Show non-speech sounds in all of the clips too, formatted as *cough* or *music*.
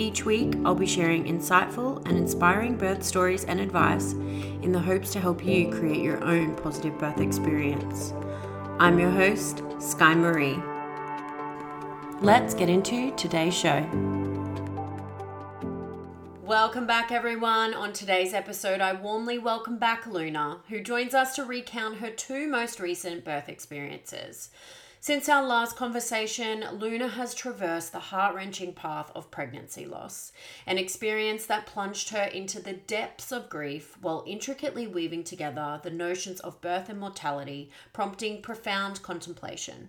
Each week, I'll be sharing insightful and inspiring birth stories and advice in the hopes to help you create your own positive birth experience. I'm your host, Sky Marie. Let's get into today's show. Welcome back, everyone. On today's episode, I warmly welcome back Luna, who joins us to recount her two most recent birth experiences. Since our last conversation, Luna has traversed the heart wrenching path of pregnancy loss, an experience that plunged her into the depths of grief while intricately weaving together the notions of birth and mortality, prompting profound contemplation.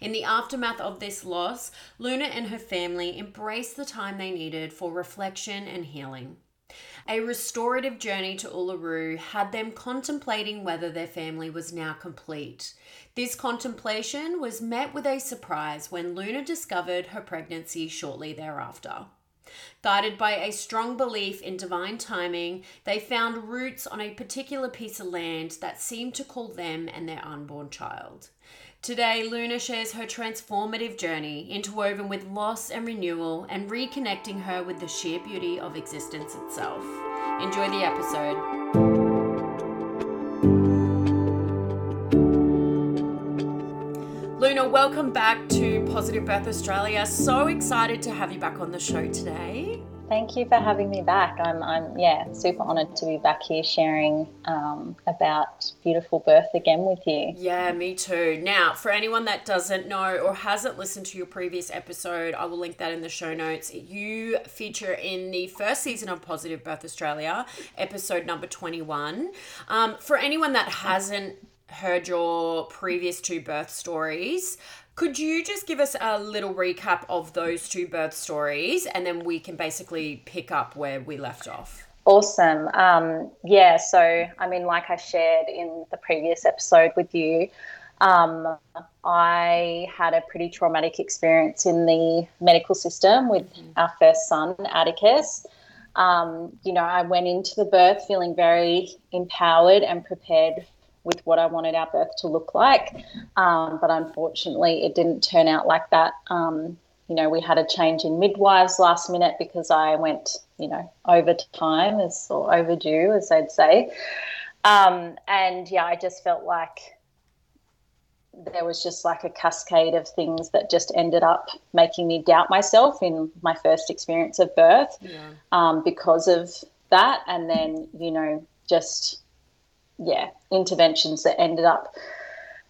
In the aftermath of this loss, Luna and her family embraced the time they needed for reflection and healing. A restorative journey to Uluru had them contemplating whether their family was now complete. This contemplation was met with a surprise when Luna discovered her pregnancy shortly thereafter. Guided by a strong belief in divine timing, they found roots on a particular piece of land that seemed to call them and their unborn child. Today, Luna shares her transformative journey, interwoven with loss and renewal, and reconnecting her with the sheer beauty of existence itself. Enjoy the episode. Luna, welcome back to Positive Birth Australia. So excited to have you back on the show today. Thank you for having me back. I'm, I'm yeah, super honoured to be back here sharing um, about beautiful birth again with you. Yeah, me too. Now, for anyone that doesn't know or hasn't listened to your previous episode, I will link that in the show notes. You feature in the first season of Positive Birth Australia, episode number 21. Um, for anyone that hasn't heard your previous two birth stories, could you just give us a little recap of those two birth stories and then we can basically pick up where we left off? Awesome. Um, yeah, so I mean, like I shared in the previous episode with you, um, I had a pretty traumatic experience in the medical system with mm-hmm. our first son, Atticus. Um, you know, I went into the birth feeling very empowered and prepared with what I wanted our birth to look like. Um, but unfortunately, it didn't turn out like that. Um, you know, we had a change in midwives last minute because I went, you know, over time as or overdue, as they'd say. Um, and yeah, I just felt like there was just like a cascade of things that just ended up making me doubt myself in my first experience of birth yeah. um, because of that. And then, you know, just yeah, interventions that ended up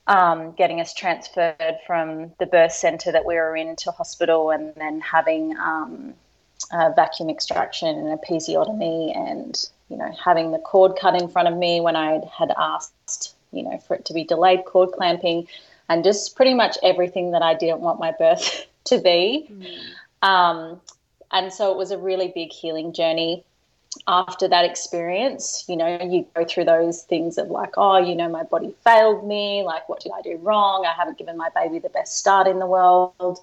um, getting us transferred from the birth centre that we were in to hospital and then having um, vacuum extraction and a episiotomy and, you know, having the cord cut in front of me when I had asked, you know, for it to be delayed cord clamping and just pretty much everything that I didn't want my birth *laughs* to be. Mm. Um, and so it was a really big healing journey after that experience, you know, you go through those things of like, oh, you know, my body failed me. Like, what did I do wrong? I haven't given my baby the best start in the world.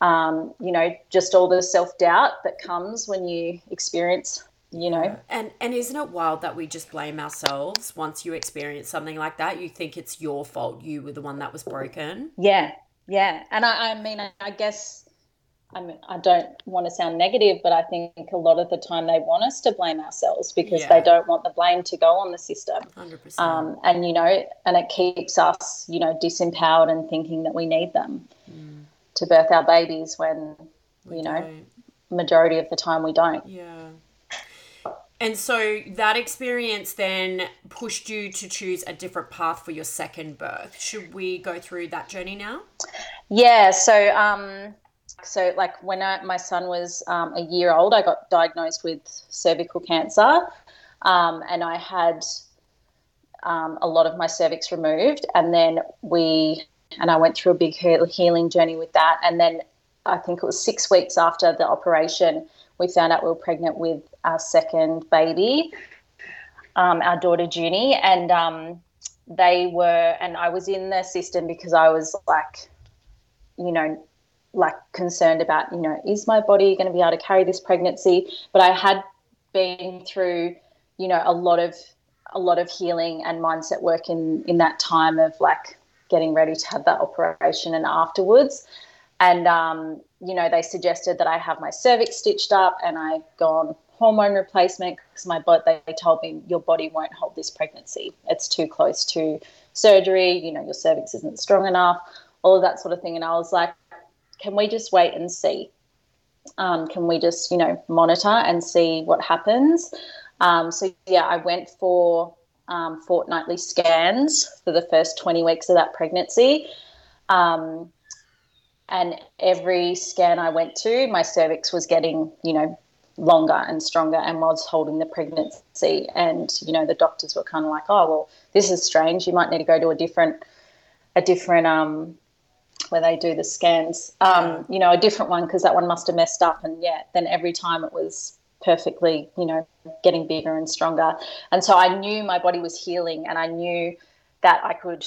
Um, you know, just all the self doubt that comes when you experience, you know. And and isn't it wild that we just blame ourselves once you experience something like that? You think it's your fault. You were the one that was broken. Yeah, yeah. And I, I mean, I guess I mean, I don't want to sound negative, but I think a lot of the time they want us to blame ourselves because yeah. they don't want the blame to go on the system. 100%. Um, and, you know, and it keeps us, you know, disempowered and thinking that we need them mm. to birth our babies when, we you know, don't. majority of the time we don't. Yeah. And so that experience then pushed you to choose a different path for your second birth. Should we go through that journey now? Yeah. So, um, so like when I, my son was um, a year old, I got diagnosed with cervical cancer, um, and I had um, a lot of my cervix removed, and then we and I went through a big healing journey with that, and then I think it was six weeks after the operation, we found out we were pregnant with our second baby, um, our daughter Junie, and um, they were, and I was in the system because I was like, you know, like concerned about, you know, is my body going to be able to carry this pregnancy? But I had been through, you know, a lot of a lot of healing and mindset work in in that time of like getting ready to have that operation and afterwards. And um, you know, they suggested that I have my cervix stitched up and I go on hormone replacement because my body they told me your body won't hold this pregnancy. It's too close to surgery. You know, your cervix isn't strong enough. All of that sort of thing. And I was like, can we just wait and see? Um, can we just, you know, monitor and see what happens? Um, so, yeah, I went for um, fortnightly scans for the first 20 weeks of that pregnancy. Um, and every scan I went to, my cervix was getting, you know, longer and stronger and was holding the pregnancy. And, you know, the doctors were kind of like, oh, well, this is strange. You might need to go to a different, a different, um, where they do the scans, um, you know, a different one because that one must have messed up. And yeah, then every time it was perfectly, you know, getting bigger and stronger. And so I knew my body was healing and I knew that I could,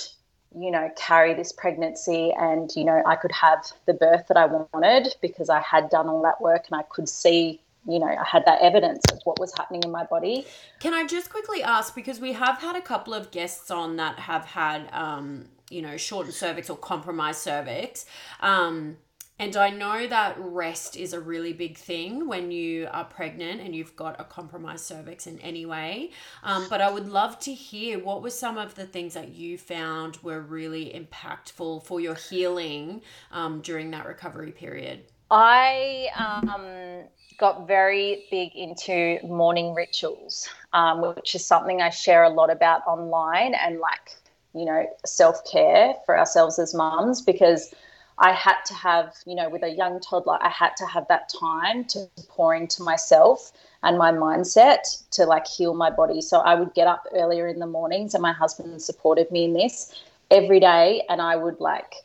you know, carry this pregnancy and, you know, I could have the birth that I wanted because I had done all that work and I could see you know, I had that evidence of what was happening in my body. Can I just quickly ask because we have had a couple of guests on that have had um, you know, shortened cervix or compromised cervix. Um, and I know that rest is a really big thing when you are pregnant and you've got a compromised cervix in any way. Um, but I would love to hear what were some of the things that you found were really impactful for your healing um, during that recovery period. I um, got very big into morning rituals, um, which is something I share a lot about online and like you know, self care for ourselves as mums because I had to have, you know, with a young toddler, I had to have that time to pour into myself and my mindset to like heal my body. So I would get up earlier in the mornings, and my husband supported me in this every day. And I would like,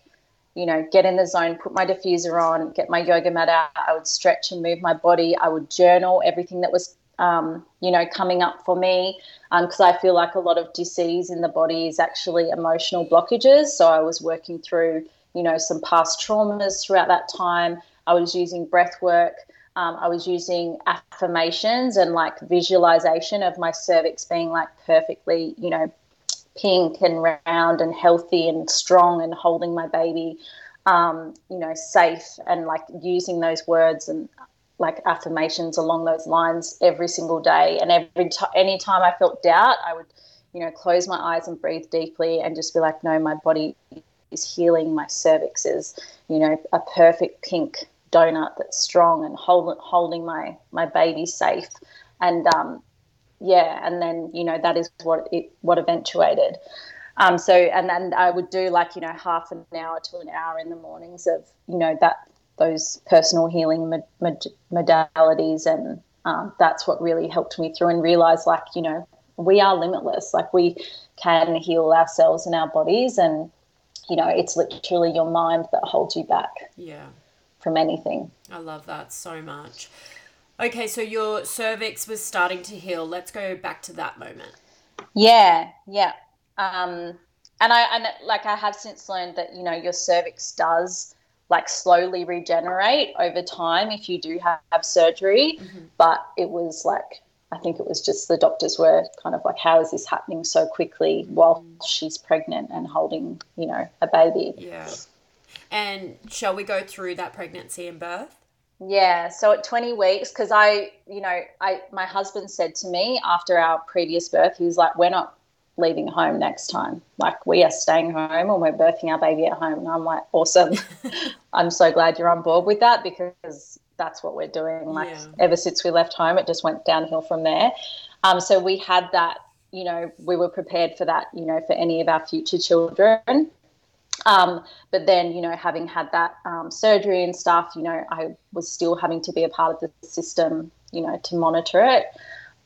you know, get in the zone, put my diffuser on, get my yoga mat out. I would stretch and move my body. I would journal everything that was um, you know, coming up for me because um, I feel like a lot of disease in the body is actually emotional blockages. So I was working through, you know, some past traumas throughout that time. I was using breath work. Um, I was using affirmations and like visualization of my cervix being like perfectly, you know, pink and round and healthy and strong and holding my baby, um, you know, safe and like using those words and like affirmations along those lines every single day. And every time, any time I felt doubt, I would, you know, close my eyes and breathe deeply and just be like, no, my body is healing. My cervix is, you know, a perfect pink donut that's strong and hold, holding my my baby safe. And um, yeah, and then you know that is what it what eventuated. Um, so and then I would do like you know half an hour to an hour in the mornings of you know that those personal healing mod- mod- modalities, and um, that's what really helped me through and realize, like you know, we are limitless. Like we can heal ourselves and our bodies, and you know, it's literally your mind that holds you back. Yeah. From anything. I love that so much. Okay, so your cervix was starting to heal. Let's go back to that moment. Yeah, yeah. Um, and I and like I have since learned that you know your cervix does like slowly regenerate over time if you do have, have surgery. Mm-hmm. But it was like, I think it was just the doctors were kind of like, how is this happening so quickly while she's pregnant and holding, you know, a baby? Yeah. And shall we go through that pregnancy and birth? Yeah, so at 20 weeks, because I, you know, I my husband said to me after our previous birth, he was like, "We're not leaving home next time. Like we are staying home and we're birthing our baby at home." And I'm like, "Awesome! *laughs* I'm so glad you're on board with that because that's what we're doing. Like yeah. ever since we left home, it just went downhill from there. Um, so we had that, you know, we were prepared for that, you know, for any of our future children. Um, but then, you know, having had that um, surgery and stuff, you know, I was still having to be a part of the system, you know, to monitor it.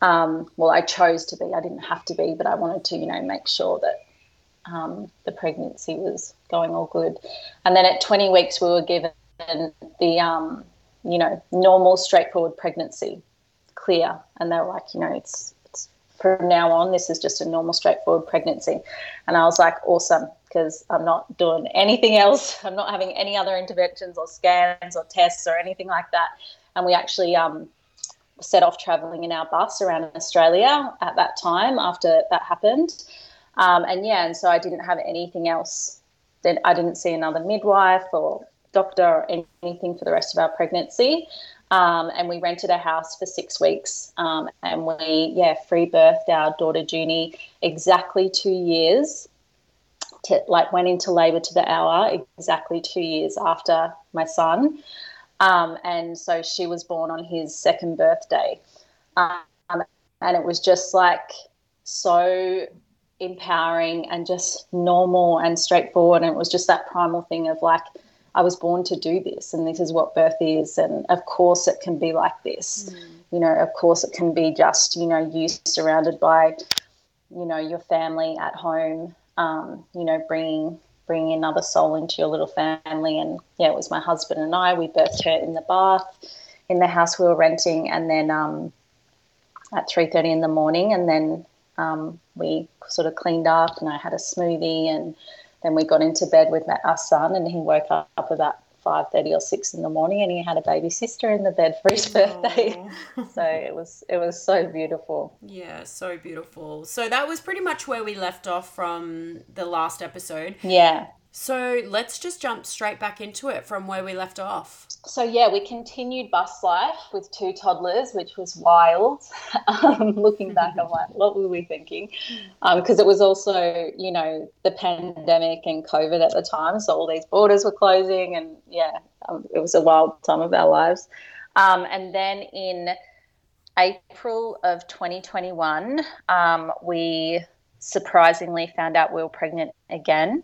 Um, well, I chose to be. I didn't have to be, but I wanted to, you know, make sure that um, the pregnancy was going all good. And then at 20 weeks, we were given the, um, you know, normal, straightforward pregnancy, clear. And they were like, you know, it's, it's from now on, this is just a normal, straightforward pregnancy. And I was like, awesome because I'm not doing anything else. *laughs* I'm not having any other interventions or scans or tests or anything like that. And we actually um, set off traveling in our bus around Australia at that time after that happened. Um, and yeah, and so I didn't have anything else. Then I didn't see another midwife or doctor or anything for the rest of our pregnancy. Um, and we rented a house for six weeks. Um, and we, yeah, free birthed our daughter Junie exactly two years to, like went into labor to the hour exactly two years after my son. Um, and so she was born on his second birthday. Um, and it was just like so empowering and just normal and straightforward. And it was just that primal thing of like, I was born to do this, and this is what birth is. And of course, it can be like this. Mm. You know, of course, it can be just, you know, you surrounded by, you know, your family at home um, you know, bringing bringing another soul into your little family. And yeah, it was my husband and I. We birthed her in the bath in the house we were renting, and then um, at three thirty in the morning, and then um, we sort of cleaned up, and I had a smoothie, and then we got into bed with our son, and he woke up about five thirty or six in the morning, and he had a baby sister in the bed for his birthday. Oh. *laughs* so it was it was so beautiful. Yeah, so beautiful. So that was pretty much where we left off from the last episode. Yeah. So let's just jump straight back into it from where we left off. So, yeah, we continued bus life with two toddlers, which was wild. *laughs* um, looking back, I'm like, what were we thinking? Because um, it was also, you know, the pandemic and COVID at the time. So, all these borders were closing, and yeah, um, it was a wild time of our lives. Um, and then in April of 2021, um, we surprisingly found out we were pregnant again.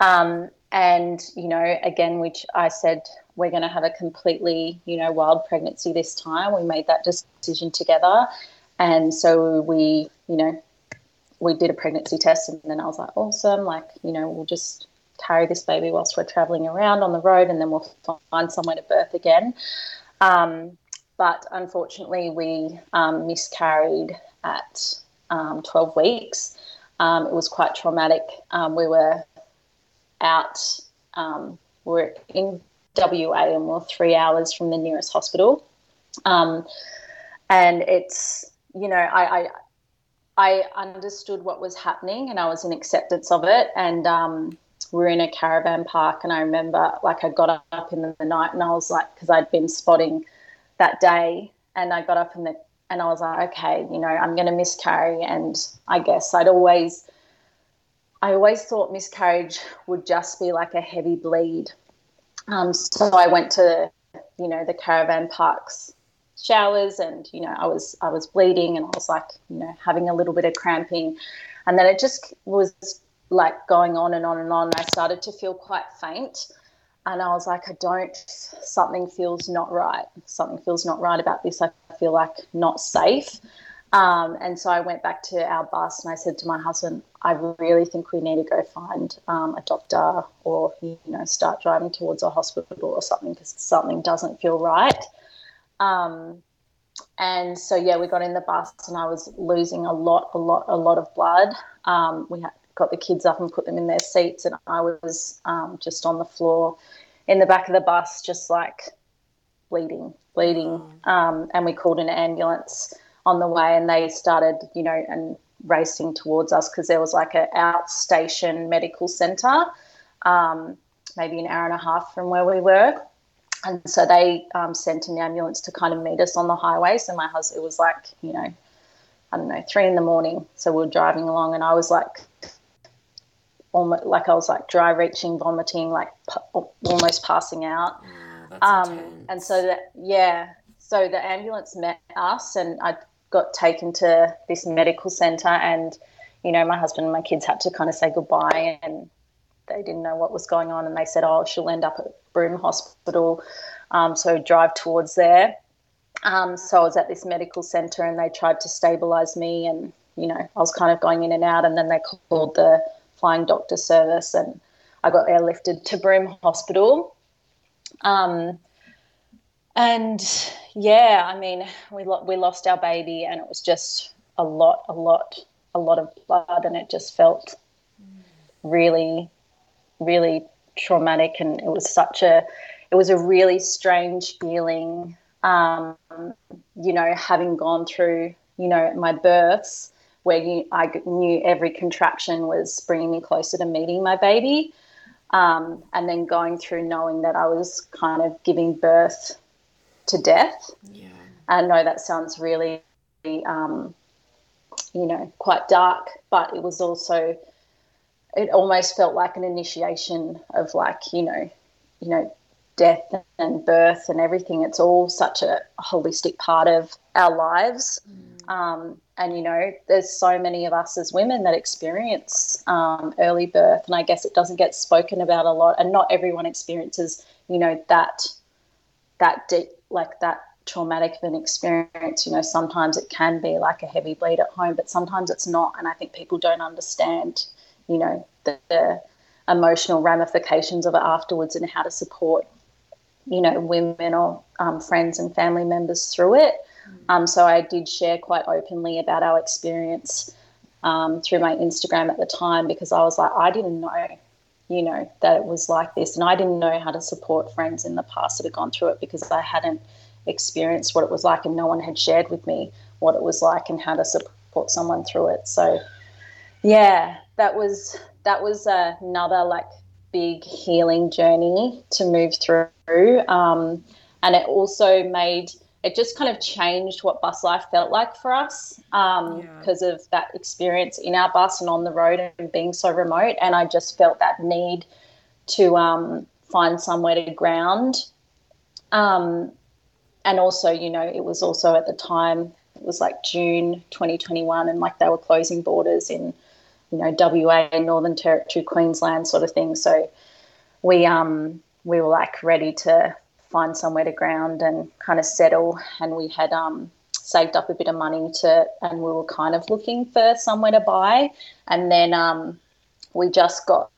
Um, and, you know, again, which I said we're going to have a completely, you know, wild pregnancy this time. We made that decision together. And so we, you know, we did a pregnancy test and then I was like, awesome, like, you know, we'll just carry this baby whilst we're traveling around on the road and then we'll find somewhere to birth again. Um, but unfortunately, we um, miscarried at um, 12 weeks. Um, it was quite traumatic. Um, we were out. Um, we're in WA and we're three hours from the nearest hospital. Um, and it's, you know, I, I, I, understood what was happening and I was in acceptance of it. And um, we are in a caravan park. And I remember, like, I got up in the night and I was like, because I'd been spotting that day. And I got up in the, and I was like, okay, you know, I'm going to miscarry. And I guess I'd always, I always thought miscarriage would just be like a heavy bleed. Um, so I went to, you know, the caravan parks showers and, you know, I was, I was bleeding and I was like, you know, having a little bit of cramping. And then it just was like going on and on and on. I started to feel quite faint. And I was like, I don't, something feels not right. Something feels not right about this. I feel like not safe. Um, and so I went back to our bus and I said to my husband, I really think we need to go find um, a doctor or, you know, start driving towards a hospital or something because something doesn't feel right. Um, and so, yeah, we got in the bus and I was losing a lot, a lot, a lot of blood. Um, we had, got the kids up and put them in their seats and I was um, just on the floor in the back of the bus, just like bleeding, bleeding. Mm. and we called an ambulance on the way and they started, you know, and racing towards us because there was like an outstation medical centre, um, maybe an hour and a half from where we were. and so they um, sent an ambulance to kind of meet us on the highway. So my husband, it was like, you know, I don't know, three in the morning. So we were driving along, and I was like, almost like I was like dry reaching, vomiting, like almost passing out. um, and so that, yeah, so the ambulance met us, and I got taken to this medical center, and you know, my husband and my kids had to kind of say goodbye, and they didn't know what was going on, and they said, "Oh, she'll end up at Broome Hospital." Um, so drive towards there. Um, so I was at this medical centre, and they tried to stabilise me, and you know, I was kind of going in and out, and then they called the flying doctor service, and I got airlifted to Broome Hospital. Um, and yeah, I mean, we lo- we lost our baby, and it was just a lot, a lot, a lot of blood, and it just felt really really traumatic and it was such a it was a really strange feeling um, you know having gone through you know my births where you, I knew every contraction was bringing me closer to meeting my baby um, and then going through knowing that I was kind of giving birth to death. Yeah. I know that sounds really um, you know quite dark but it was also it almost felt like an initiation of like you know you know death and birth and everything. It's all such a holistic part of our lives. Mm. um, and you know there's so many of us as women that experience um, early birth. And i guess it doesn't get spoken about a lot and not everyone experiences you know that that deep like that traumatic of an experience you know sometimes it can be like a heavy bleed at home but sometimes it's not and i think people don't understand you know, the, the emotional ramifications of it afterwards and how to support, you know, women or um, friends and family members through it. Mm. Um, so I did share quite openly about our experience um, through my Instagram at the time because I was like, I didn't know, you know, that it was like this. And I didn't know how to support friends in the past that had gone through it because I hadn't experienced what it was like and no one had shared with me what it was like and how to support someone through it. So, yeah, that was that was another like big healing journey to move through, um, and it also made it just kind of changed what bus life felt like for us because um, yeah. of that experience in our bus and on the road and being so remote. And I just felt that need to um, find somewhere to ground. Um, and also, you know, it was also at the time, it was like June 2021, and like they were closing borders in you know, WA, Northern Territory, Queensland sort of thing. So we um we were like ready to find somewhere to ground and kind of settle and we had um saved up a bit of money to and we were kind of looking for somewhere to buy. And then um we just got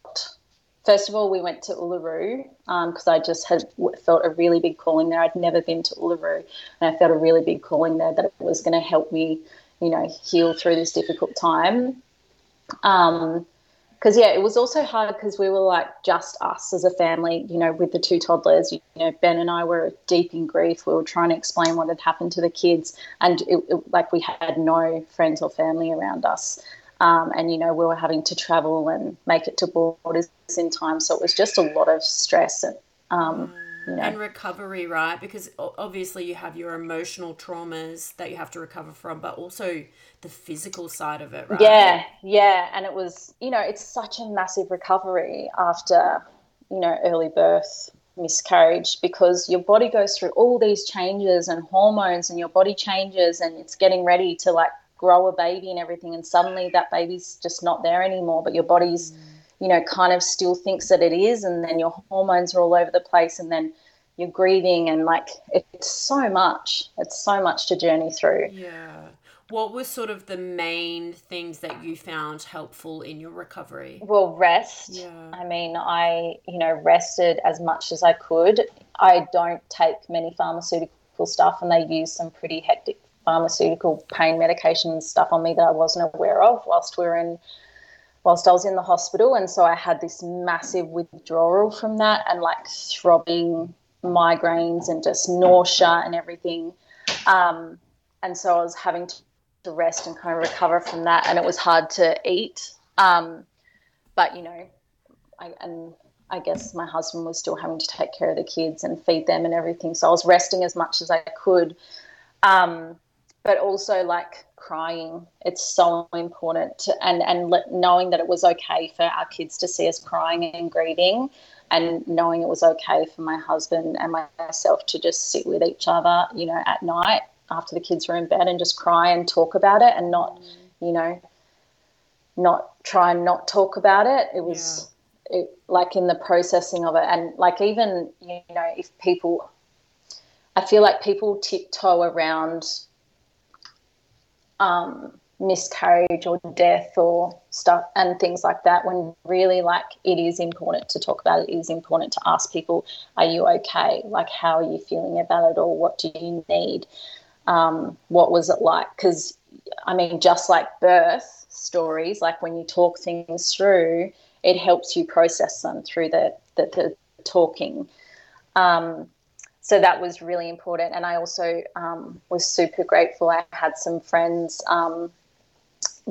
first of all we went to Uluru because um, I just had felt a really big calling there. I'd never been to Uluru and I felt a really big calling there that it was going to help me you know heal through this difficult time. Um, because yeah, it was also hard because we were like just us as a family, you know, with the two toddlers. You know, Ben and I were deep in grief. We were trying to explain what had happened to the kids, and it, it, like we had no friends or family around us. Um, and you know, we were having to travel and make it to borders in time, so it was just a lot of stress and um, know. and recovery, right? Because obviously you have your emotional traumas that you have to recover from, but also the physical side of it, right? Yeah, yeah. And it was, you know, it's such a massive recovery after, you know, early birth, miscarriage, because your body goes through all these changes and hormones, and your body changes, and it's getting ready to like grow a baby and everything. And suddenly that baby's just not there anymore, but your body's. Mm you know, kind of still thinks that it is, and then your hormones are all over the place, and then you're grieving, and like it's so much. It's so much to journey through. Yeah. What were sort of the main things that you found helpful in your recovery? Well, rest. Yeah. I mean, I, you know, rested as much as I could. I don't take many pharmaceutical stuff, and they use some pretty hectic pharmaceutical pain medication stuff on me that I wasn't aware of whilst we were in whilst I was in the hospital. And so I had this massive withdrawal from that and like throbbing migraines and just nausea and everything. Um, and so I was having to rest and kind of recover from that. And it was hard to eat. Um, but, you know, I, and I guess my husband was still having to take care of the kids and feed them and everything. So I was resting as much as I could. Um, but also like crying. It's so important to, and, and let, knowing that it was okay for our kids to see us crying and grieving and knowing it was okay for my husband and myself to just sit with each other, you know, at night after the kids were in bed and just cry and talk about it and not, mm. you know, not try and not talk about it. It was yeah. it, like in the processing of it, and like even you know if people, I feel like people tiptoe around um, miscarriage or death or stuff and things like that when really like it is important to talk about it, it is important to ask people are you okay? Like how are you feeling about it or what do you need? Um, what was it like? Because i mean just like birth stories, like when you talk things through, it helps you process them through the, the, the talking. Um, so that was really important. And I also um, was super grateful. I had some friends um,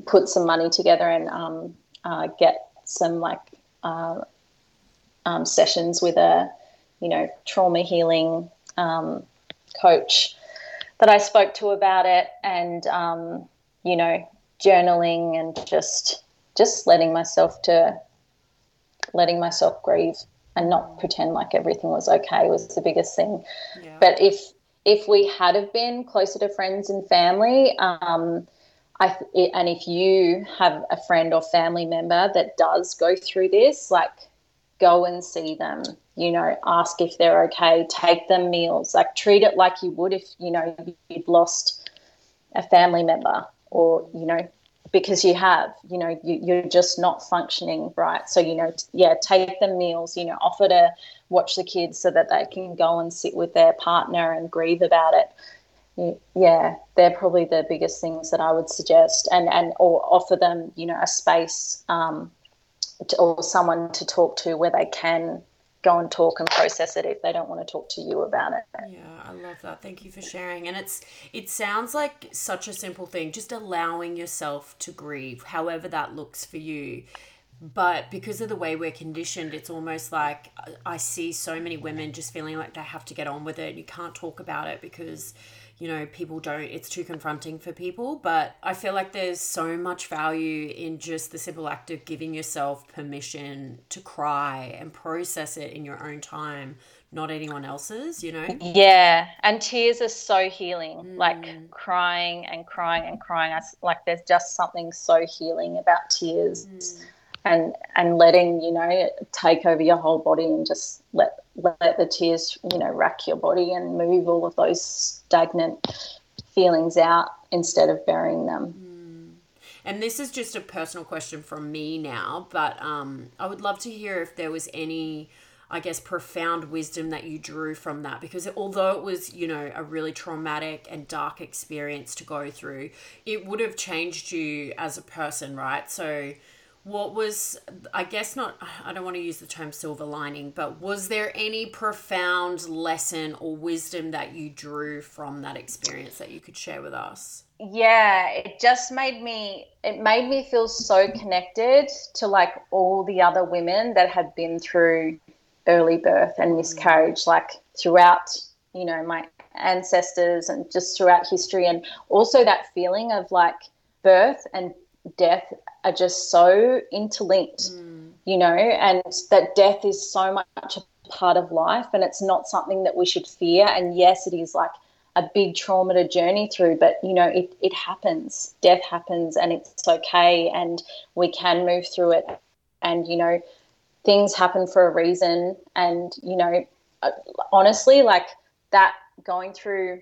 put some money together and um, uh, get some like uh, um, sessions with a, you know, trauma healing um, coach that I spoke to about it. And, you know, journaling and just just letting myself to letting myself grieve and not pretend like everything was okay was the biggest thing. Yeah. But if if we had have been closer to friends and family, um, I and if you have a friend or family member that does go through this, like go and see them. You know, ask if they're okay. Take them meals. Like treat it like you would if you know you'd lost a family member or you know because you have you know you, you're just not functioning right. So you know yeah take them meals you know offer to watch the kids so that they can go and sit with their partner and grieve about it. Yeah they're probably the biggest things that i would suggest. And and or offer them you know a space um, to, or someone to talk to where they can go and talk and process it if they don't want to talk to you about it. Yeah, I love that. Thank you for sharing. And it's it sounds like such a simple thing, just allowing yourself to grieve, however that looks for you. But because of the way we're conditioned, it's almost like uh, I see so many women just feeling like they have to get on with it. You can't talk about it because you know, people don't, it's too confronting for people. But I feel like there's so much value in just the simple act of giving yourself permission to cry and process it in your own time, not anyone else's, you know? Yeah. And tears are so healing. Mm. Like crying and crying and crying. I, like there's just something so healing about tears. Mm. And, and letting you know take over your whole body and just let let the tears, you know, rack your body and move all of those stagnant feelings out instead of burying them. Mm. And this is just a personal question from me now, but um, I would love to hear if there was any, I guess, profound wisdom that you drew from that. Because although it was, you know, a really traumatic and dark experience to go through, it would have changed you as a person, right? So, what was i guess not i don't want to use the term silver lining but was there any profound lesson or wisdom that you drew from that experience that you could share with us? Yeah it just made me it made me feel so connected to like all the other women that had been through early birth and miscarriage like throughout you know my ancestors and just throughout history and also that feeling of like birth and death are just so interlinked, mm. you know, and that death is so much a part of life and it's not something that we should fear. And yes, it is like a big trauma to journey through, but you know, it, it happens. Death happens and it's okay and we can move through it. And, you know, things happen for a reason. And, you know, uh, honestly, like that going through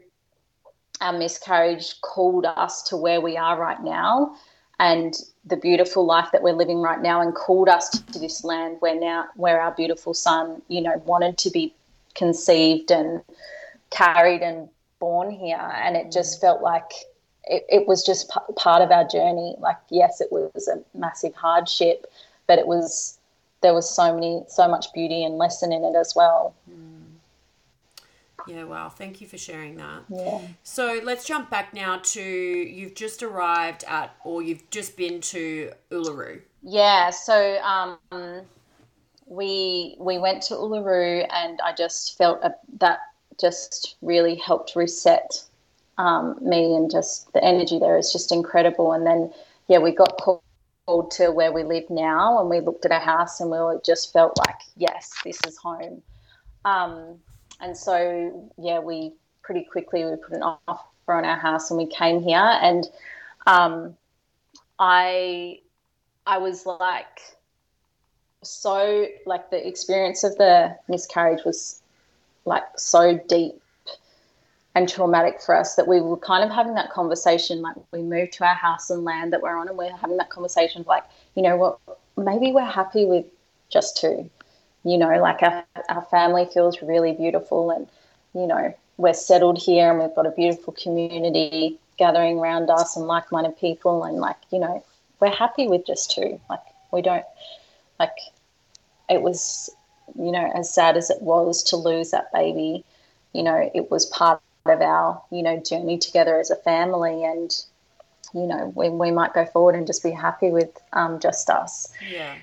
our miscarriage called us to where we are right now and the beautiful life that we're living right now and called us to this land where now where our beautiful son you know wanted to be conceived and carried and born here. And it just felt like it, it was just p- part of our journey. Like yes it was a massive hardship but it was there was so many so much beauty and lesson in it as well. Mm. Yeah, wow. Thank you for sharing that. Yeah. So let's jump back now to you've just arrived at, or you've just been to Uluru. Yeah. So um, we we went to Uluru, and I just felt a, that just really helped reset um, me, and just the energy there is just incredible. And then yeah, we got called to where we live now, and we looked at a house, and we just felt like yes, this is home. Um, and so yeah, we pretty quickly we put an offer on our house, and we came here, and um, I I was like so like the experience of the miscarriage was like so deep and traumatic for us that we were kind of having that conversation like we moved to our house and land that we're on and we're having that conversation of like you know what maybe we're happy with just two you know like our, our family feels really beautiful and you know we're settled here and we've got a beautiful community gathering around us and like-minded people and like you know we're happy with just two like we don't like it was you know as sad as it was to lose that baby you know it was part of our you know journey together as a family and you know we, we might go forward and just be happy with um, just us. Yeah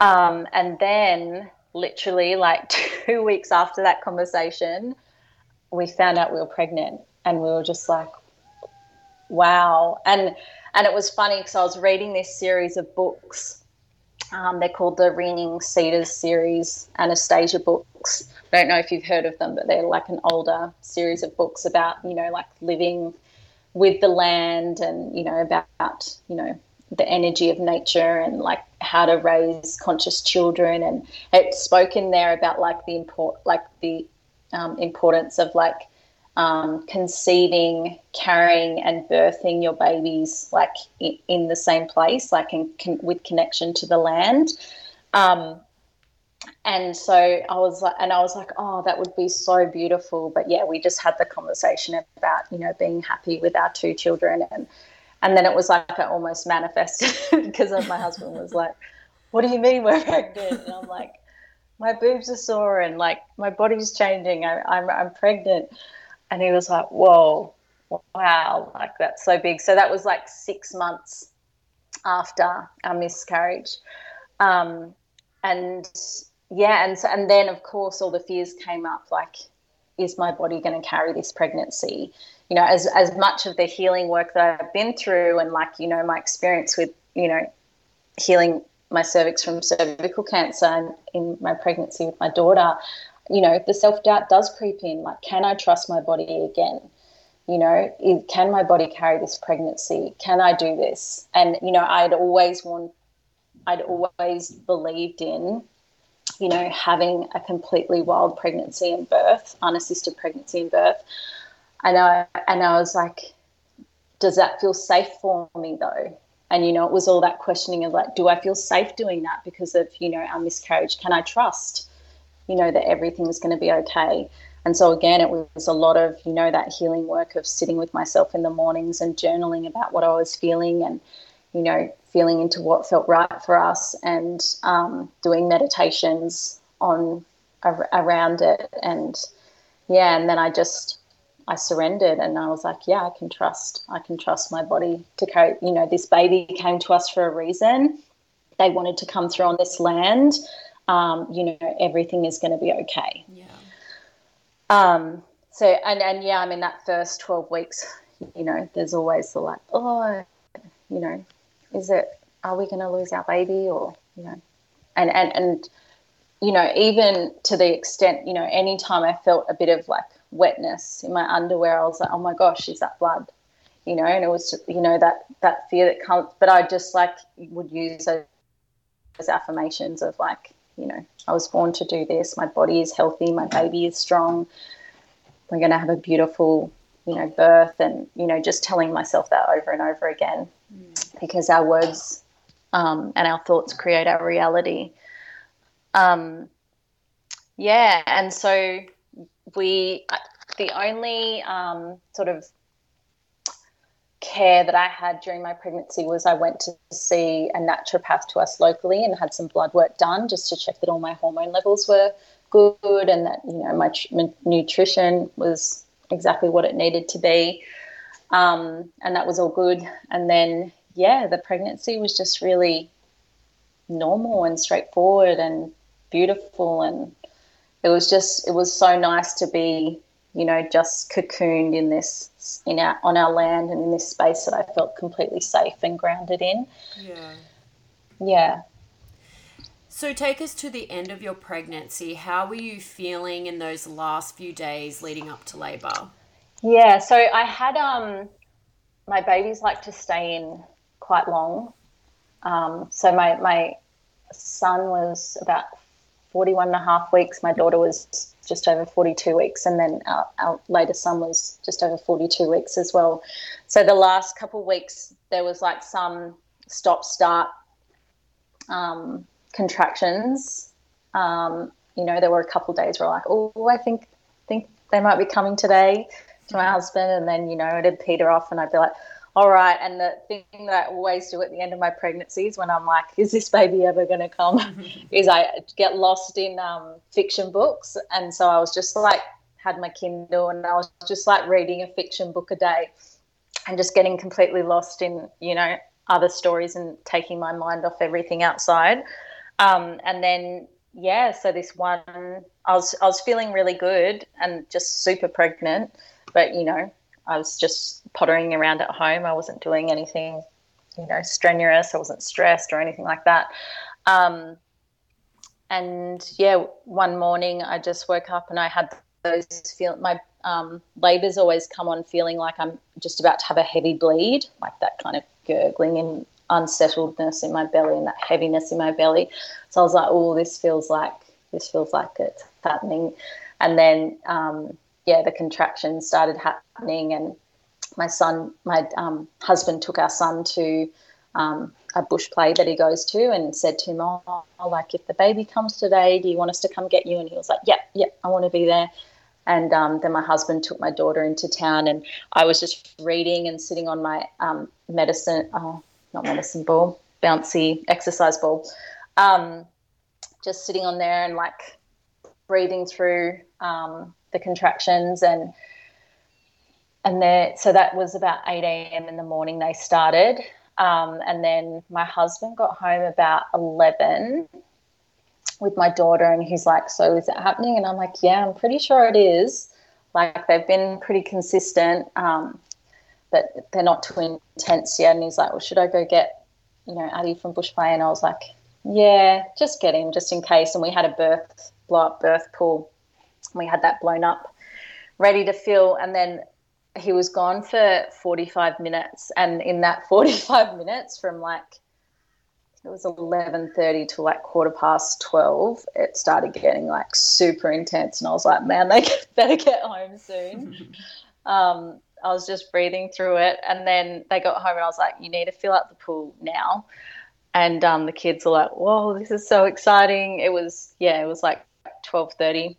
um, and then literally like *laughs* two weeks after that conversation we found out we were pregnant and we were just like wow and and it was funny because i was reading this series of books um, they're called the Ringing Cedars series, Anastasia books. I don't know if you've heard of them, but they're like an older series of books about, you know, like living with the land and, you know, about, you know, the energy of nature and like how to raise conscious children. And it spoke in there about like the import, like the um, importance of like um, conceiving, carrying, and birthing your babies like in, in the same place, like in, con- with connection to the land. Um, and so I was like, and I was like, oh, that would be so beautiful. But yeah, we just had the conversation about you know being happy with our two children, and and then it was like I almost manifested *laughs* because my husband was like, "What do you mean we're pregnant?" And I'm like, "My boobs are sore and like my body's changing. I, I'm I'm pregnant." and he was like, "Whoa, wow, like that's so big." So that was like six months after our miscarriage, um, and yeah, and and then of course all the fears came up, like, is my body going to carry this pregnancy? You know, as as much of the healing work that I've been through, and like you know my experience with you know healing my cervix from cervical cancer and in my pregnancy with my daughter, you know, the self doubt does creep in. Like, can I trust my body again? You know, can my body carry this pregnancy? Can I do this? And you know, I'd always want, I'd always believed in, you know, having a completely wild pregnancy and birth, unassisted pregnancy and birth. And I and I was like, does that feel safe for me though? And you know, it was all that questioning of like, do I feel safe doing that because of you know our miscarriage? Can I trust? you know, that everything's going to be okay. And so, again, it was a lot of, you know, that healing work of sitting with myself in the mornings and journaling about what I was feeling and, you know, feeling into what felt right for us and um, doing meditations on ar- around it. And yeah, and then I just, I surrendered and I was like, yeah, I can trust, I can trust my body to carry, you know, this baby came to us for a reason. They wanted to come through on this land um, you know, everything is going to be okay. Yeah. Um, so, and, and yeah, I mean, that first 12 weeks, you know, there's always the like, oh, you know, is it, are we going to lose our baby or, you know, and, and, and, you know, even to the extent, you know, anytime I felt a bit of like wetness in my underwear, I was like, oh my gosh, is that blood? You know, and it was, you know, that, that fear that comes, but I just like would use those affirmations of like, you know, I was born to do this. My body is healthy. My baby is strong. We're going to have a beautiful, you know, birth. And, you know, just telling myself that over and over again mm. because our words um, and our thoughts create our reality. Um, yeah. And so we, the only um, sort of care that I had during my pregnancy was I went to see a naturopath to us locally and had some blood work done just to check that all my hormone levels were good and that you know my, my nutrition was exactly what it needed to be, um, and that was all good. And then yeah, the pregnancy was just really normal and straightforward, and beautiful and it was just it was so nice to be you know just cocooned in this in our on our land and in this space that I felt completely safe and grounded in. Yeah. Yeah. So take us to the end of your pregnancy. How were you feeling in those last few days leading up to labor? Yeah, so I had um my babies like to stay in quite long. Um, so my my son was about 41 and a half weeks. My daughter was just over 42 weeks. And then our, our later son was just over 42 weeks as well. So the last couple weeks, there was like some stop start um, contractions. Um, you know, there were a couple of days where like, oh, I think think they might be coming today to my husband, and then you know it'd peter off, and I'd be like, all right. And the thing that I always do at the end of my pregnancies when I'm like, *laughs* is this baby ever going to come? *laughs* is I get lost in um, fiction books. And so I was just like, had my Kindle and I was just like reading a fiction book a day and just getting completely lost in, you know, other stories and taking my mind off everything outside. Um, and then, yeah, so this one, I was, I was feeling really good and just super pregnant, but, you know, I was just pottering around at home. I wasn't doing anything, you know, strenuous. I wasn't stressed or anything like that. Um, and yeah, one morning I just woke up and I had those feel my um, labors always come on feeling like I'm just about to have a heavy bleed, like that kind of gurgling and unsettledness in my belly and that heaviness in my belly. So I was like, oh, this feels like this feels like it's happening. And then um, yeah, the contractions started happening, and my son, my um, husband, took our son to um, a bush play that he goes to, and said to him, "Oh, like if the baby comes today, do you want us to come get you?" And he was like, "Yeah, yeah, I want to be there." And um, then my husband took my daughter into town, and I was just reading and sitting on my um, medicine, oh, not medicine ball, bouncy exercise ball, um, just sitting on there and like breathing through um, the contractions and and there so that was about 8 a.m in the morning they started. Um, and then my husband got home about 11 with my daughter and he's like so is it happening? And i'm like yeah i'm pretty sure it is. Like they've been pretty consistent um, but they're not too intense yet. And he's like well should i go get you know addie from bush play? And i was like yeah just get him just in case. And we had a birth blow up birth pool we had that blown up, ready to fill, and then he was gone for 45 minutes. And in that *laughs* 45 minutes, from like it was 11:30 to like quarter past 12, it started getting like super intense, and I was like, man, they *laughs* better get home soon. *laughs* um, I was just breathing through it, and then they got home, and I was like, you need to fill up the pool now. And um, the kids were like, "Whoa, this is so exciting!" It was, yeah, it was like 12:30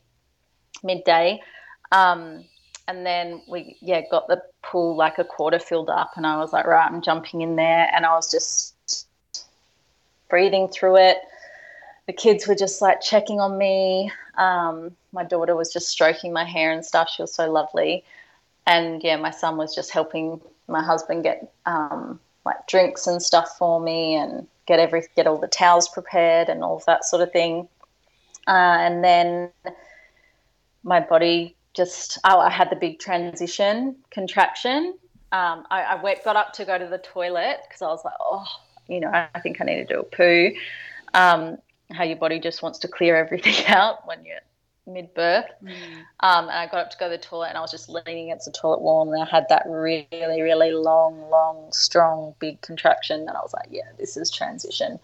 midday. Um, and then we yeah got the pool like a quarter filled up and i was like right i'm jumping in there. And i was just breathing through it. The kids were just like checking on me. Um, my daughter was just stroking my hair and stuff. She was so lovely. And yeah my son was just helping my husband get um, like drinks and stuff for me and get every get all the towels prepared and all of that sort of thing. Uh, and then my body just oh, I had the big transition contraction. Um, I, I went, got up to go to the toilet because I was like, oh, you know, I think I need to do a poo. Um, how your body just wants to clear everything *laughs* out when you're mid birth. Mm. Um, and I got up to go to the toilet and I was just leaning against the toilet wall and I had that really, really long, long, strong, big contraction. And I was like, yeah, this is transition.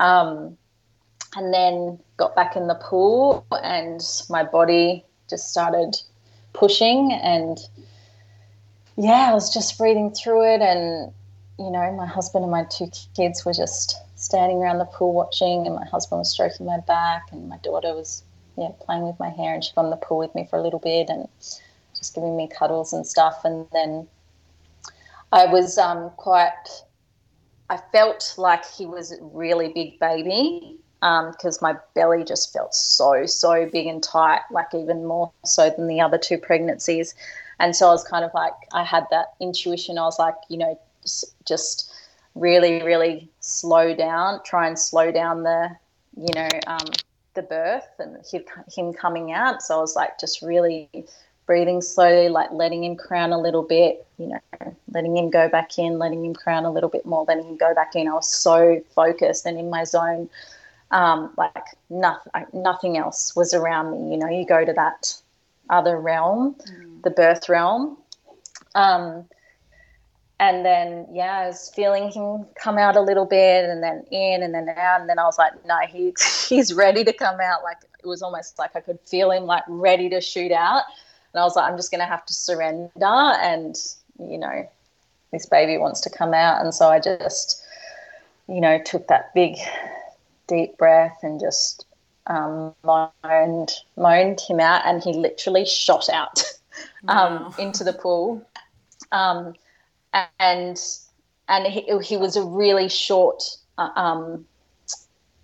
Um, and then got back in the pool and my body just started pushing and yeah i was just breathing through it and you know my husband and my two kids were just standing around the pool watching and my husband was stroking my back and my daughter was yeah playing with my hair and she got in the pool with me for a little bit and just giving me cuddles and stuff and then i was um, quite i felt like he was a really big baby because um, my belly just felt so so big and tight like even more so than the other two pregnancies and so i was kind of like i had that intuition i was like you know just really really slow down try and slow down the you know um, the birth and him coming out. So I was like just really breathing slowly, like letting him crown a little bit, you know, letting him go back in, letting him crown a little bit more, letting him go back in. I was so focused and in my zone. Um, like nothing, nothing else was around me. You know, you go to that other realm, mm. the birth realm. Um, and then yeah, I was feeling him come out a little bit, and then in, and then out, and then I was like, no, he's *laughs* he's ready to come out. Like it was almost like I could feel him like ready to shoot out, and I was like, I'm just gonna have to surrender, and you know, this baby wants to come out, and so I just, you know, took that big, deep breath and just um, moaned moaned him out, and he literally shot out *laughs* um, wow. into the pool. Um, and and he, he was a really short uh, um,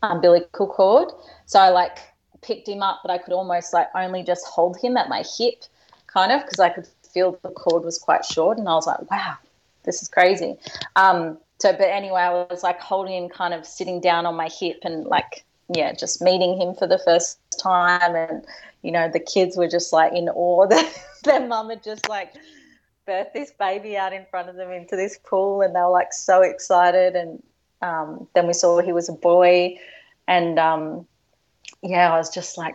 umbilical cord. So I like picked him up, but I could almost like only just hold him at my hip, kind of, because I could feel the cord was quite short, and I was like, wow, this is crazy. Um, so, but anyway, I was like holding him, kind of sitting down on my hip, and like yeah, just meeting him for the first time, and you know the kids were just like in awe *laughs* that their mum had just like birthed this baby out in front of them into this pool, and they were like so excited. And um, then we saw he was a boy, and um, yeah, I was just like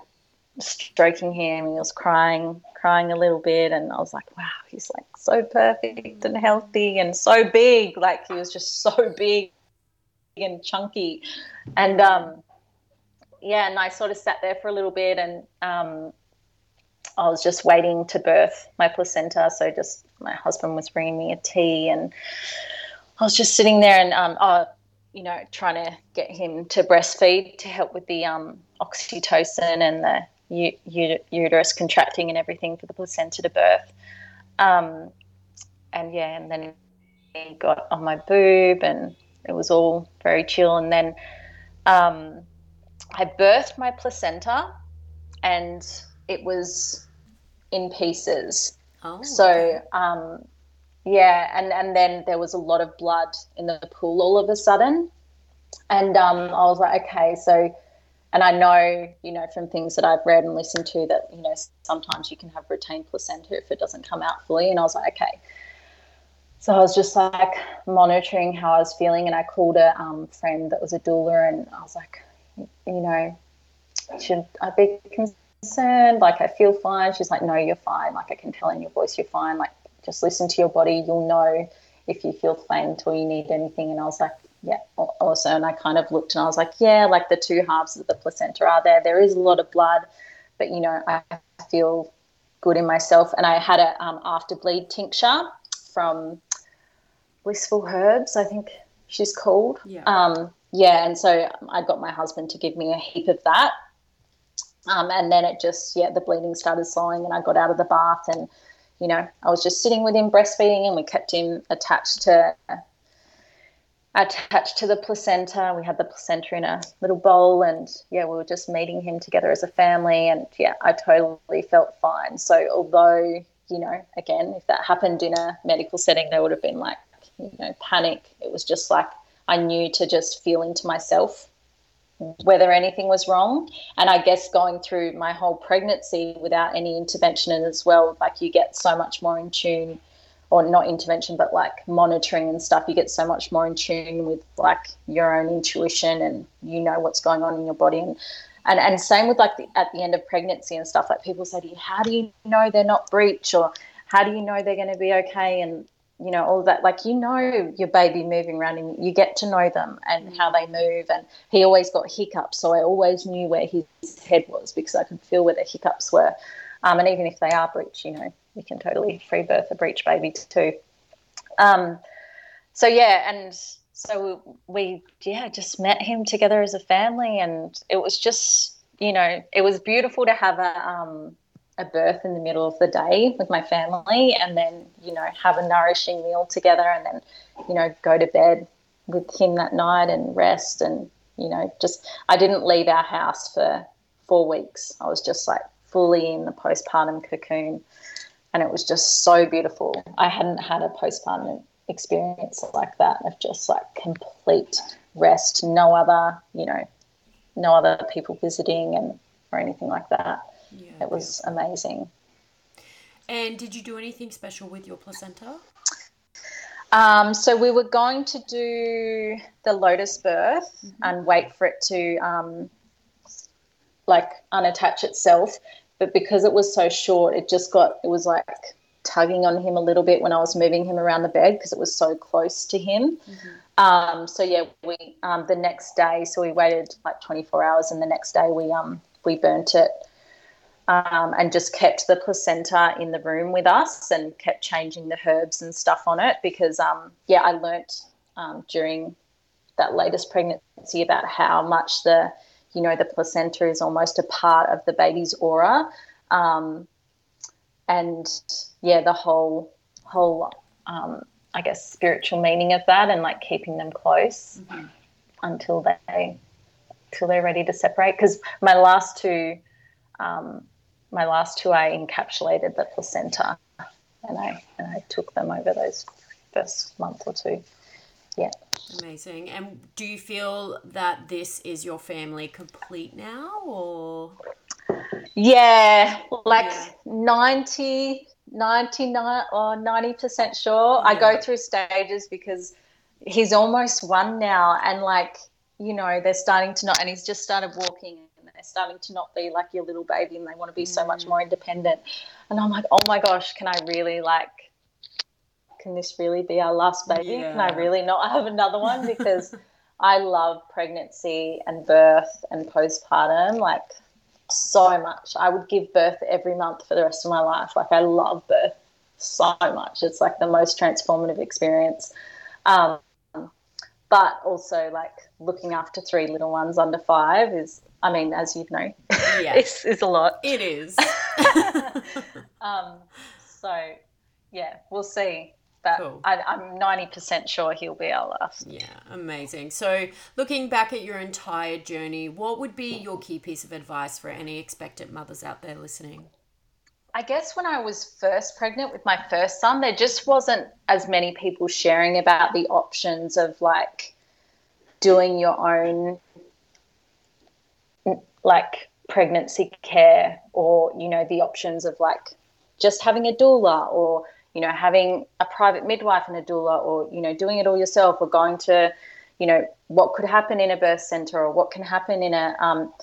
stroking him. and He was crying, crying a little bit, and I was like, wow, he's like so perfect and healthy and so big. Like he was just so big and chunky, and um, yeah, and I sort of sat there for a little bit, and um, I was just waiting to birth my placenta. So just my husband was bringing me a tea, and I was just sitting there and um, oh, you know, trying to get him to breastfeed to help with the um, oxytocin and the uterus contracting and everything for the placenta to birth. Um, and yeah, and then he got on my boob, and it was all very chill. And then um, I birthed my placenta, and it was in pieces. Oh, so, um, yeah, and, and then there was a lot of blood in the pool all of a sudden. And um, I was like, okay, so, and I know, you know, from things that I've read and listened to that, you know, sometimes you can have retained placenta if it doesn't come out fully. And I was like, okay. So I was just like monitoring how I was feeling, and I called a um, friend that was a doula, and I was like, you know, should I be concerned? Like, I feel fine. She's like, no, you're fine. Like, I can tell in your voice you're fine. Like, just listen to your body. You'll know if you feel faint or you need anything. And I was like, yeah, also. And I kind of looked and I was like, yeah, like the two halves of the placenta are there. There is a lot of blood, but, you know, I feel good in myself. And I had a um, after bleed tincture from Blissful Herbs, I think she's called. Yeah. Um, yeah, and so I got my husband to give me a heap of that um, and then it just, yeah, the bleeding started slowing and I got out of the bath and, you know, I was just sitting with him breastfeeding and we kept him attached to attached to the placenta. We had the placenta in a little bowl and yeah, we were just meeting him together as a family and yeah, I totally felt fine. So although, you know, again, if that happened in a medical setting, there would have been like, you know, panic. It was just like I knew to just feel into myself whether anything was wrong. And I guess going through my whole pregnancy without any intervention as well, like you get so much more in tune, or not intervention, but like monitoring and stuff, you get so much more in tune with like your own intuition and you know what's going on in your body. And and, and same with like the, at the end of pregnancy and stuff, like people say to you, how do you know they're not breech or how do you know they're going to be okay? And you know all that like you know your baby moving around and you get to know them and how they move and he always got hiccups so i always knew where his head was because i could feel where the hiccups were um, and even if they are breech you know you can totally free birth a breech baby too. Um, so yeah and so we yeah just met him together as a family and it was just you know it was beautiful to have a um, a birth in the middle of the day with my family and then you know have a nourishing meal together and then you know go to bed with him that night and rest and you know just i didn't leave our house for four weeks. I was just like fully in the postpartum cocoon and it was just so beautiful i hadn't had a postpartum experience like that of just like complete rest no other you know no other people visiting and or anything like that. Yeah, it was amazing. And did you do anything special with your placenta? Um, so we were going to do the lotus birth mm-hmm. and wait for it to um, like unattach itself, but because it was so short, it just got it was like tugging on him a little bit when I was moving him around the bed because it was so close to him. Mm-hmm. Um, so yeah, we um, the next day, so we waited like 24 hours, and the next day we um we burnt it um, and just kept the placenta in the room with us and kept changing the herbs and stuff on it because, um, yeah, I learnt um, during that latest pregnancy about how much the, you know, the placenta is almost a part of the baby's aura. Um, and yeah, the whole, whole, um, I guess, spiritual meaning of that and like keeping them close mm-hmm. until they, until they're ready to separate. Because my last two, um, my last two, I encapsulated the placenta, and I and I took them over those first month or two. Yeah. Amazing. And do you feel that this is your family complete now, or? Yeah, like yeah. 90, 99 or 90% sure. Yeah. I go through stages because he's almost one now, and like, you know, they're starting to not, and he's just started walking and they're starting to not be like your little baby and they want to be so much mm. more independent. And I'm like, oh my gosh, can I really like, can this really be our last baby? Yeah. Can I really not *laughs* have another one? *laughs* Because I love pregnancy and birth and postpartum like so much. I would give birth every month for the rest of my life. Like I love birth so much. It's like the most transformative experience. Um, but also like looking after three little ones under five is I mean, as you know, *laughs* yeah. it's, it's a lot. It is. um, so, yeah, we'll see. But cool. I, I'm 90% sure he'll be our last. Yeah, amazing. So, looking back at your entire journey, what would be your key piece of advice for any expectant mothers out there listening? I guess when I was first pregnant with my first son, there just wasn't as many people sharing about the options of like doing your own like pregnancy care or you know the options of like just having a doula or you know having a private midwife and a doula or you know doing it all yourself or going to you know what could happen in a birth center or what can happen in a um,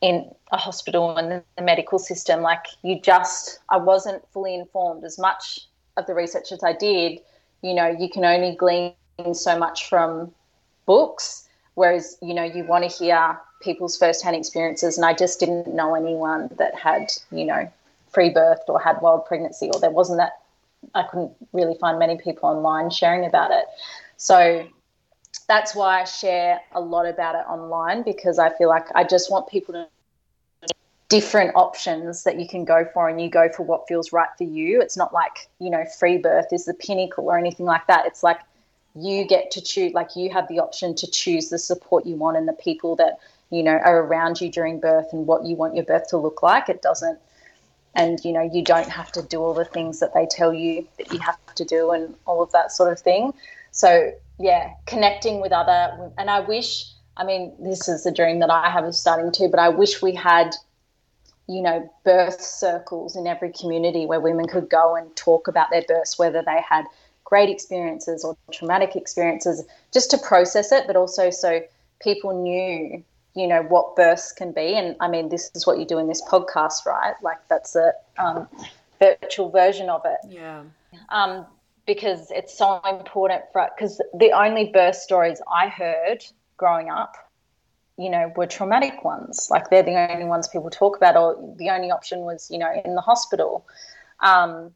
in a hospital and the medical system like you just i wasn't fully informed. As much of the research as i did you know you can only glean so much from books whereas you know you want to hear people's first-hand experiences and i just didn't know anyone that had you know free birthed or had wild pregnancy or there wasn't that i couldn't really find many people online sharing about it. So that's why i share a lot about it online because i feel like i just want people to different options that you can go for and you go for what feels right for you. It's not like you know free birth is the pinnacle or anything like that. It's like you get to choose like you have the option to choose the support you want and the people that you know are around you during birth and what you want your birth to look like. It doesn't and you know you don't have to do all the things that they tell you that you have to do and all of that sort of thing. So yeah connecting with other and i wish i mean this is a dream that i have of starting to but i wish we had you know birth circles in every community where women could go and talk about their births whether they had great experiences or traumatic experiences just to process it but also so people knew you know what births can be. And i mean this is what you do in this podcast right? Like that's a um, virtual version of it. Yeah. Um, because it's so important for because the only birth stories i heard growing up you know were traumatic ones. Like they're the only ones people talk about or the only option was you know in the hospital. Um,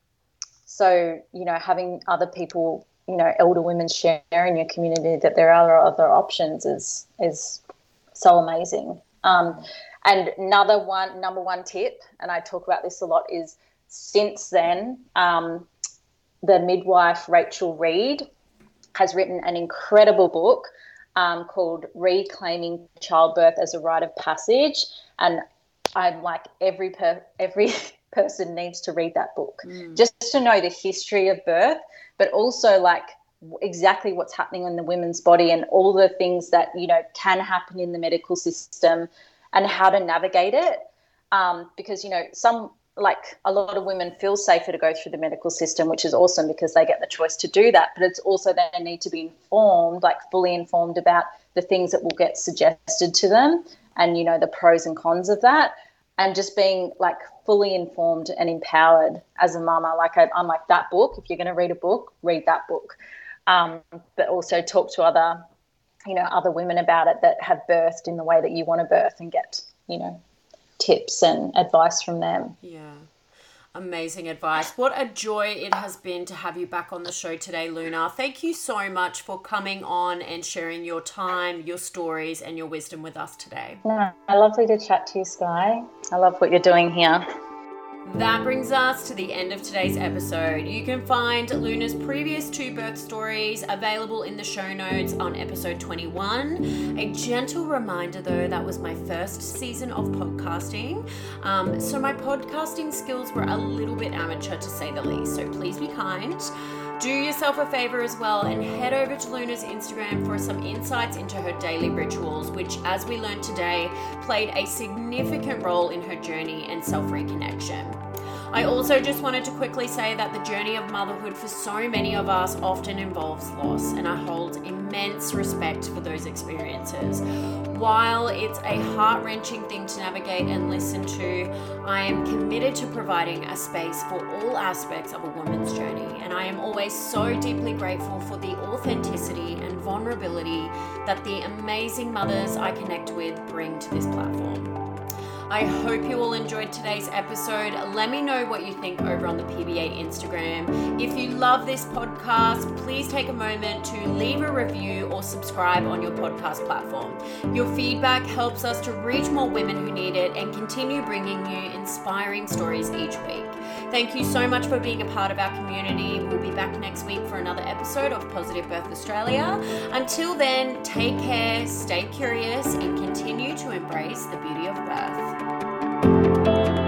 so you know having other people you know elder women share in your community that there are other options is is so amazing. Um, and another one, number one tip, and I talk about this a lot, is since then, um, the midwife Rachel Reed has written an incredible book um, called Reclaiming Childbirth as a Rite of Passage. And I'm like, every per- every *laughs* person needs to read that book mm. just to know the history of birth, but also like exactly what's happening in the women's body and all the things that you know can happen in the medical system and how to navigate it. Um, because you know some like a lot of women feel safer to go through the medical system which is awesome because they get the choice to do that. But it's also they need to be informed like fully informed about the things that will get suggested to them and you know the pros and cons of that. And just being like fully informed and empowered as a mama. Like I, am like that book if you're going to read a book read that book um, but also talk to other you know other women about it that have birthed in the way that you want to birth and get you know tips and advice from them yeah Amazing advice. What a joy it has been to have you back on the show today, Luna. Thank you so much for coming on and sharing your time, your stories, and your wisdom with us today. No, lovely to chat to you, Sky. I love what you're doing here. That brings us to the end of today's episode. You can find Luna's previous two birth stories available in the show notes on episode 21. A gentle reminder, though, that was my first season of podcasting. Um, so my podcasting skills were a little bit amateur to say the least, so please be kind. Do yourself a favor as well and head over to Luna's Instagram for some insights into her daily rituals, which, as we learned today, played a significant role in her journey and self reconnection. I also just wanted to quickly say that the journey of motherhood for so many of us often involves loss, and I hold immense respect for those experiences. While it's a heart wrenching thing to navigate and listen to, I am committed to providing a space for all aspects of a woman's journey, and I am always so deeply grateful for the authenticity and vulnerability that the amazing mothers I connect with bring to this platform. I hope you all enjoyed today's episode. Let me know what you think over on the PBA Instagram. If you love this podcast, please take a moment to leave a review or subscribe on your podcast platform. Your feedback helps us to reach more women who need it and continue bringing you inspiring stories each week. Thank you so much for being a part of our community. We'll be back next week for another episode of Positive Birth Australia. Until then, take care, stay curious, and continue to embrace the beauty of birth.